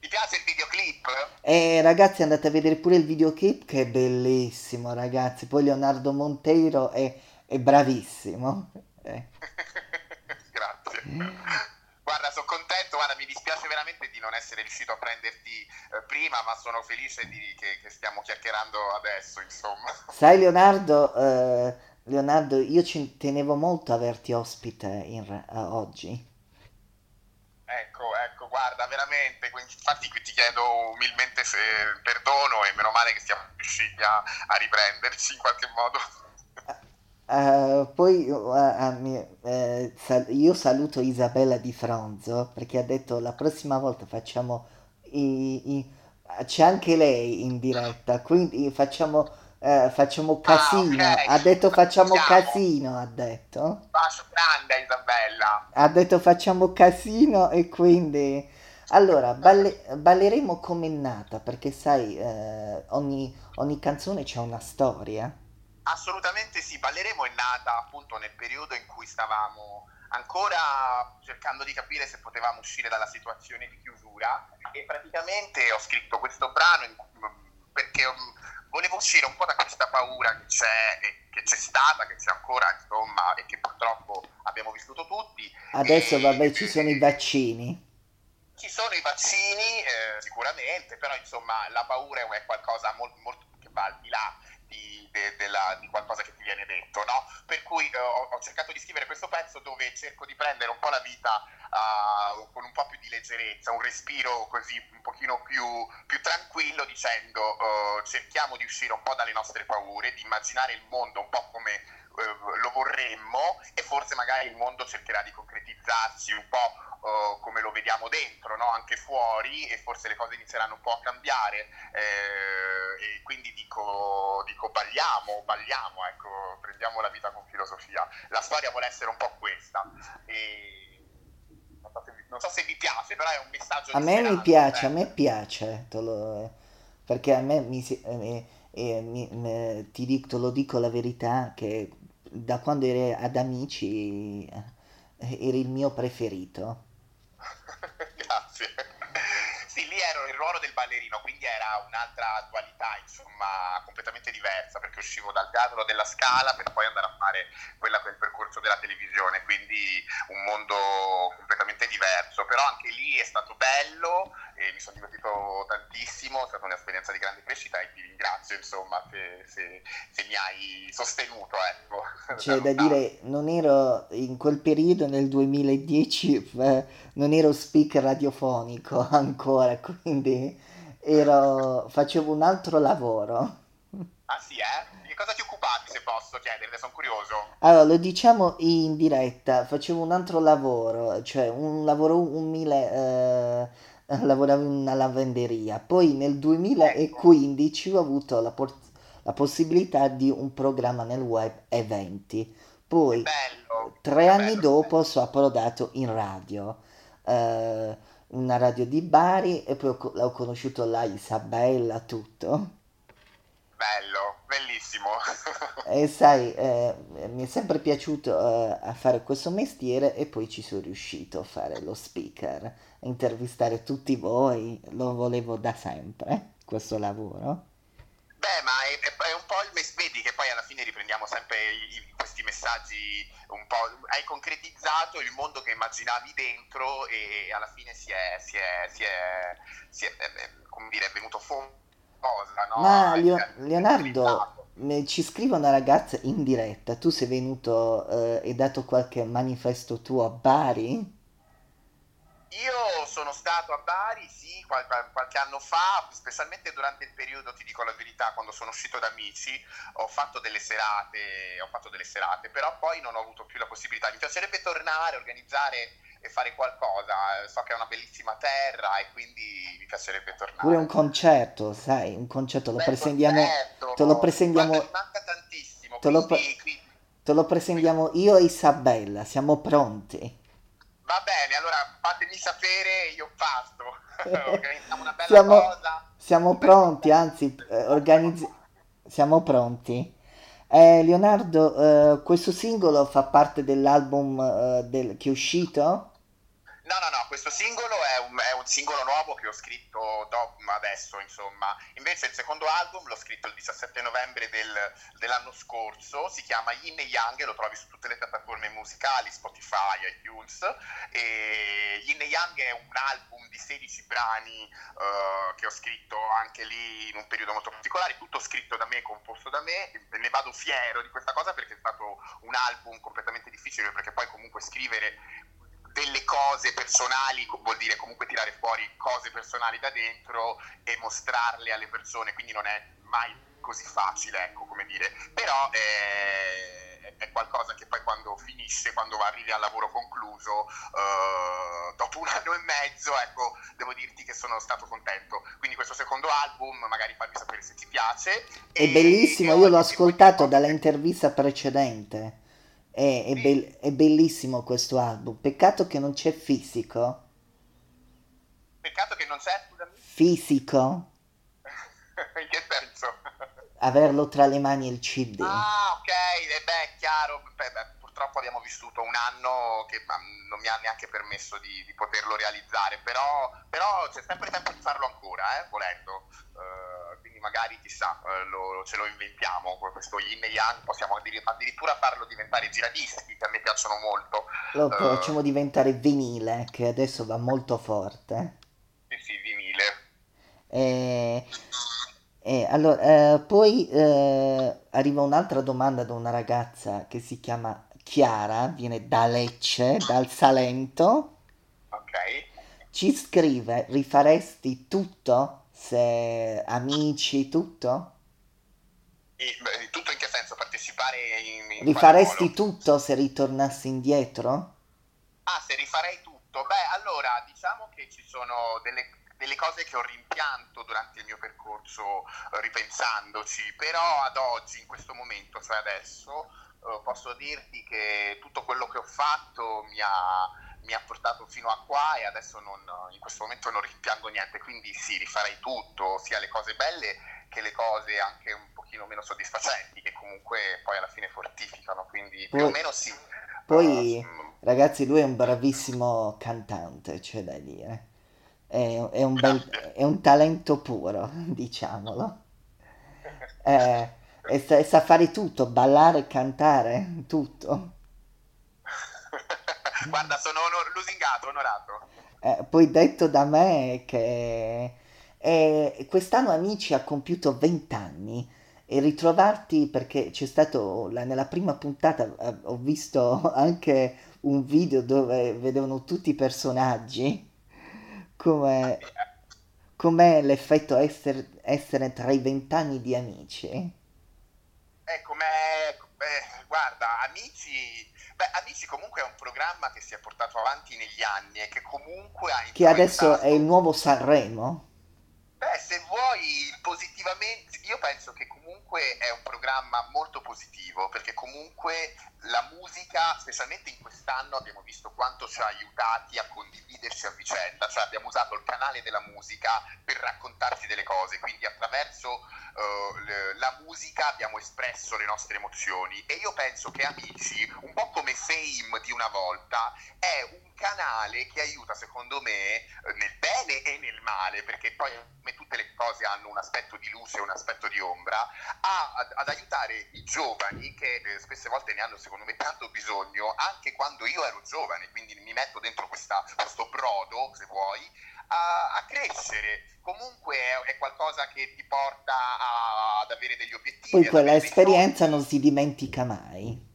Ti piace il videoclip? E ragazzi andate a vedere pure il videoclip che è bellissimo, ragazzi. Poi Leonardo Monteiro è, è bravissimo. Eh. Guarda, sono contento, guarda, mi dispiace veramente di non essere riuscito a prenderti eh, prima, ma sono felice di, che, che stiamo chiacchierando adesso, insomma. Sai Leonardo, eh, Leonardo, io ci tenevo molto a averti ospite in eh, oggi. Ecco, ecco, guarda, veramente, infatti qui ti chiedo umilmente se, perdono e meno male che siamo riusciti a, a riprenderci in qualche modo. Eh, poi ah, mi- eh, sal- io saluto Isabella Di Fronzo perché ha detto la prossima volta facciamo i, i- c'è anche lei in diretta, quindi facciamo, facciamo casino. ok. Ha detto facciamo Siamo. casino, ha detto. Bacio grande Isabella. Ha detto facciamo casino e quindi... Allora, balle- balleremo come è nata, perché sai, ogni, ogni canzone c'è una storia. Assolutamente sì, Balleremo è nata appunto nel periodo in cui stavamo ancora cercando di capire se potevamo uscire dalla situazione di chiusura e praticamente ho scritto questo brano in- perché um, volevo uscire un po' da questa paura che c'è, che c'è stata, che c'è ancora, insomma, e che purtroppo abbiamo vissuto tutti. Adesso, E- vabbè, ci sono i vaccini. ci sono i vaccini, eh, sicuramente, però insomma la paura è qualcosa molto, molto che va al di là di, de- della- di qualcosa che ti viene detto, no? Per cui eh, ho, ho cercato di scrivere questo pezzo dove cerco di prendere un po' la vita ah, con un po' più di leggerezza, un respiro così un pochino più, più tranquillo dicendo eh, cerchiamo di uscire un po' dalle nostre paure, di immaginare il mondo un po' come lo vorremmo e forse magari il mondo cercherà di concretizzarsi un po' eh, come lo vediamo dentro, no? anche fuori e forse le cose inizieranno un po' a cambiare eh, e quindi dico, dico balliamo, balliamo, ecco, prendiamo la vita con filosofia. La storia vuole essere un po' questa. E non, so se vi, non so se vi piace, però è un messaggio A me mi speranza, piace, a ecco. me piace, lo- perché a me mi, eh, eh, mi- me- ti dico, te lo dico la verità, che da quando eri ad Amici eh, eri il mio preferito. Grazie. Sì, lì ero nel ruolo del ballerino, quindi era un'altra dualità, insomma, completamente diversa, perché uscivo dal teatro della Scala per poi andare a fare quella, quel percorso della televisione, quindi un mondo completamente diverso. Però anche lì è stato bello e mi sono divertito tantissimo, è stata un'esperienza di grande crescita e ti ringrazio insomma se, se, se mi hai sostenuto. Ecco, C'è da dire, non ero in quel periodo nel 2010, eh, non ero speaker radiofonico ancora, quindi ero, facevo un altro lavoro. Ah sì, eh? Di cosa ti occupavi se posso chiedere? Sono curioso. Allora, lo diciamo in diretta, facevo un altro lavoro, cioè un lavoro umile, eh, lavoravo in una lavanderia. Poi nel 2015 ho avuto la, por- la possibilità di un programma nel web, eventi. Poi, Bello. tre anni dopo, sono approdato in radio, eh, una radio di Bari, e poi ho, ho conosciuto la Isabella, tutto. Bello, bellissimo. E sai, eh, mi è sempre piaciuto eh, a fare questo mestiere e poi ci sono riuscito a fare lo speaker, intervistare tutti voi, lo volevo da sempre, questo lavoro. Beh, ma è, è- un po' il mes- vedi che poi alla fine riprendiamo sempre i- questi messaggi un po'. Hai concretizzato il mondo che immaginavi dentro e alla fine si è, si è, si è, si è, eh, eh, come dire, è venuto fuori cosa, no? Ma Leo- Leonardo, ci scrive una ragazza in diretta, tu sei venuto eh, e dato qualche manifesto tuo a Bari? Io sono stato a Bari, sì, qual- qual- qualche anno fa, specialmente durante il periodo, ti dico la verità, quando sono uscito da Amici, ho fatto delle serate, ho fatto delle serate, però poi non ho avuto più la possibilità. Mi piacerebbe tornare, organizzare e fare qualcosa. So che è una bellissima terra e quindi mi piacerebbe tornare. Pure un concerto, sai, un concerto lo concerto. te lo Guarda, mi manca tantissimo, te lo, quindi, pre- quindi- te lo presentiamo io e Isabella, siamo pronti. Va bene, allora fatemi sapere, io parto. Organizziamo una bella Siamo, cosa. siamo pronti, anzi, eh, organizzi- siamo pronti. Eh, Leonardo, eh, questo singolo fa parte dell'album eh, del- che è uscito? No, no, no, questo singolo è un, è un singolo nuovo che ho scritto dopo, adesso, insomma. Invece il secondo album l'ho scritto il 17 novembre del- dell'anno scorso, si chiama Yin e Yang, lo trovi su tutte le piattaforme musicali, Spotify, iTunes. E Yin e Yang è un album di 16 brani eh, che ho scritto anche lì in un periodo molto particolare, tutto scritto da me, composto da me. Ne vado fiero di questa cosa perché è stato un album completamente difficile, perché poi comunque scrivere delle cose personali vuol dire comunque tirare fuori cose personali da dentro e mostrarle alle persone, quindi non è mai così facile, ecco come dire, però è, è qualcosa che poi quando finisce, quando arrivi al lavoro concluso, eh, dopo un anno e mezzo, ecco, devo dirti che sono stato contento. Quindi questo secondo album, magari fammi sapere se ti piace. È E- bellissimo, e io l'ho ascoltato dalla intervista precedente. È, è bel- è bellissimo questo album. Peccato che non c'è fisico. Peccato che non c'è, scusami, Fisico? in che senso? Averlo tra le mani il CD. Ah, ok, e beh, chiaro, beh, beh, purtroppo abbiamo vissuto un anno che non mi ha neanche permesso di, di poterlo realizzare, però, però c'è sempre tempo di farlo ancora, eh, volendo. Eh, quindi magari chissà, eh, lo- ce lo inventiamo, questo yin e yang, possiamo addir- addirittura farlo diventare giradisti, che a me piacciono molto. Lo Eh, facciamo diventare vinile, che adesso va molto forte. sì, sì, vinile. E, e allora, eh, poi eh, arriva un'altra domanda da una ragazza che si chiama Chiara, viene da Lecce, dal Salento. Ok. Ci scrive, rifaresti tutto? Se amici, tutto? E, beh, tutto in che senso? Partecipare in, in Rifaresti tutto se ritornassi indietro? Ah, se rifarei tutto? Beh, allora, diciamo che ci sono delle, delle cose che ho rimpianto durante il mio percorso eh, ripensandoci, però ad oggi, in questo momento, cioè adesso, posso dirti che tutto quello che ho fatto mi ha, mi ha portato fino a qua e adesso non- in questo momento non rimpiango niente, quindi sì, rifarei tutto, sia le cose belle che le cose anche un pochino meno soddisfacenti, che comunque poi alla fine fortificano, quindi più o meno sì. Poi, Eh, mm, ragazzi, lui è un bravissimo cantante, c'è da dire. È, è un bel, è un talento puro, diciamolo. Eh, e sa, e sa fare tutto, ballare, cantare, tutto. Guarda, sono onor- lusingato, onorato. Eh, poi detto da me che eh, quest'anno Amici ha compiuto 20 anni e ritrovarti perché c'è stato la- nella prima puntata eh, ho visto anche un video dove vedevano tutti i personaggi come com'è l'effetto essere, essere tra i vent'anni di Amici. Eh, com'è, eh, guarda, Amici, beh, Amici comunque è un programma che si è portato avanti negli anni e che comunque ha Che adesso è il nuovo Sanremo. Beh, se vuoi positivamente, io penso che comunque è un programma molto positivo, perché comunque la musica, specialmente in quest'anno, abbiamo visto quanto ci ha aiutati a condividerci a vicenda, cioè abbiamo usato il canale della musica per raccontarci delle cose, quindi attraverso le- la musica abbiamo espresso le nostre emozioni. E io penso che Amici, un po' come Fame di una volta, è un canale che aiuta secondo me eh, nel bene e nel male, perché poi come tutte le cose hanno un aspetto di luce e un aspetto di ombra, a- ad, ad aiutare i giovani che eh, spesse volte ne hanno me tanto bisogno, anche quando io ero giovane, quindi mi metto dentro questa- questo brodo, se vuoi, a, a crescere. Comunque è, è qualcosa che ti porta a- ad avere degli obiettivi. Poi quella esperienza non si dimentica mai.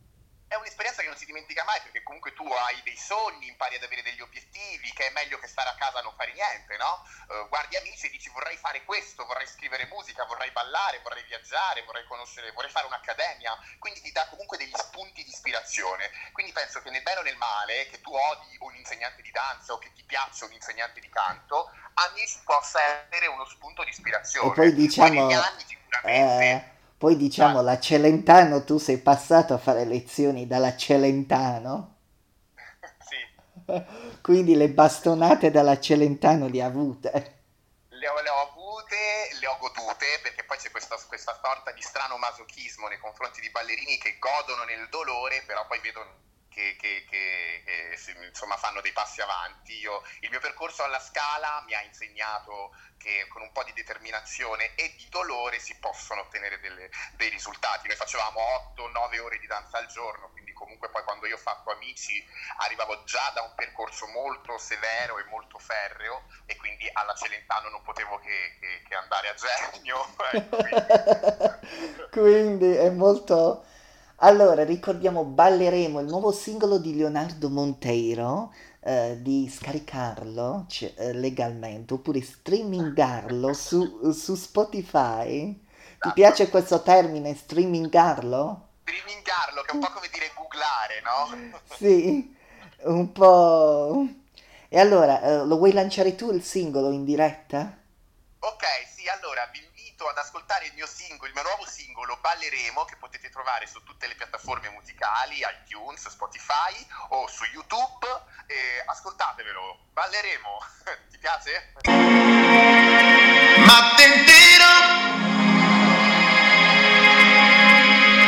È un'esperienza che non si dimentica mai perché comunque tu hai dei sogni, impari ad avere degli obiettivi, che è meglio che stare a casa a non fare niente, no? Eh, guardi amici e dici vorrei fare questo, vorrei scrivere musica, vorrei ballare, vorrei viaggiare, vorrei conoscere, vorrei fare un'accademia, quindi ti dà comunque degli spunti di ispirazione. Quindi penso che nel bene o nel male, che tu odi un insegnante di danza o che ti piaccia un insegnante di canto, amici possa essere uno spunto di ispirazione. E poi diciamo, negli anni sicuramente eh, poi diciamo la Celentano, tu sei passato a fare lezioni dalla Celentano, sì. quindi le bastonate dalla Celentano le ha avute. Le ho, le ho avute, le ho godute, perché poi c'è questa, questa sorta di strano masochismo nei confronti di ballerini che godono nel dolore, però poi vedono che, che- che- che si- insomma, fanno dei passi avanti. Io- il mio percorso alla scala mi ha insegnato che con un po' di determinazione e di dolore si possono ottenere delle- dei risultati. Noi facevamo 8-9 ore di danza al giorno, quindi comunque poi quando io ho fatto amici arrivavo già da un percorso molto severo e molto ferreo e quindi alla Celentano non potevo che, che- andare a genio. ecco, Quindi è molto... Allora, ricordiamo Balleremo, il nuovo singolo di Leonardo Monteiro, eh, di scaricarlo c- eh, legalmente oppure streamingarlo su, su Spotify. Ti piace questo termine, streamingarlo? Streamingarlo, che è un po' come dire googlare, no? Sì, un po'... E allora, eh, lo vuoi lanciare tu il singolo in diretta? Ok, sì, allora vi invito ad ascoltare il mio singolo, il mio nuovo singolo Balleremo che potete trovare su tutte le piattaforme musicali, iTunes, Spotify o su YouTube. E ascoltatevelo, Balleremo. Ti piace? Ma tenterò,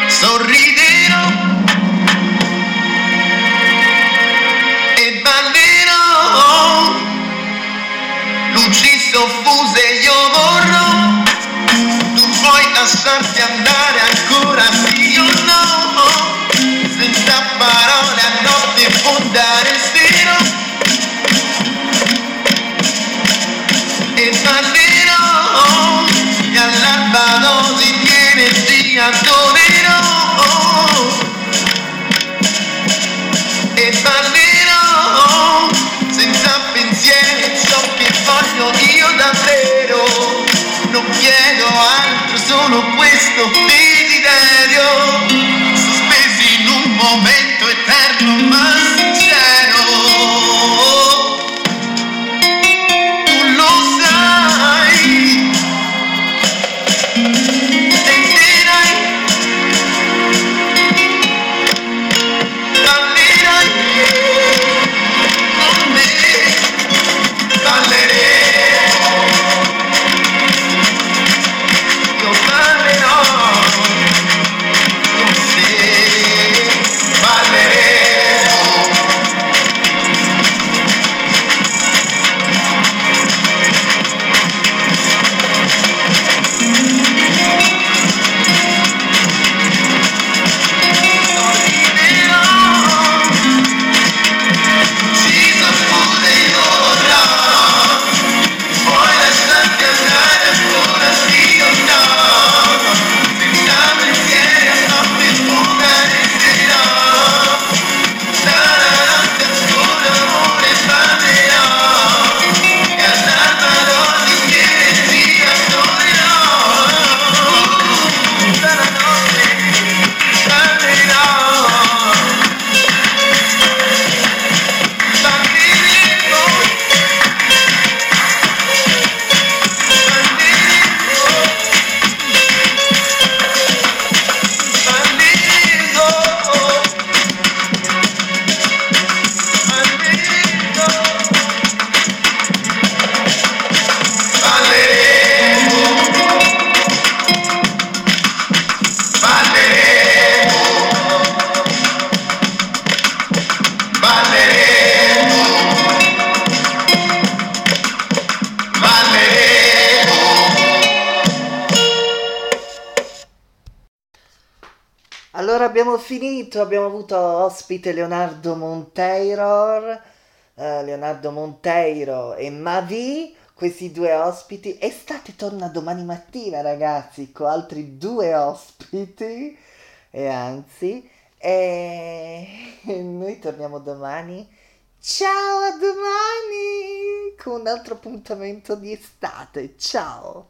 sorriderò e soffuse io vorrò, tu puoi lasciarti andare ancora sì o no, senza parole a notte fondare sera. e ballerò e all'alba dosi di energia dolerò solo questo desiderio sospesi in un momento ospite Leonardo Monteiro, eh, Leonardo Monteiro e Mavi, questi due ospiti. Estate torna domani mattina, ragazzi, con altri due ospiti, e anzi, e noi torniamo domani. Ciao a domani con un altro appuntamento di estate. Ciao.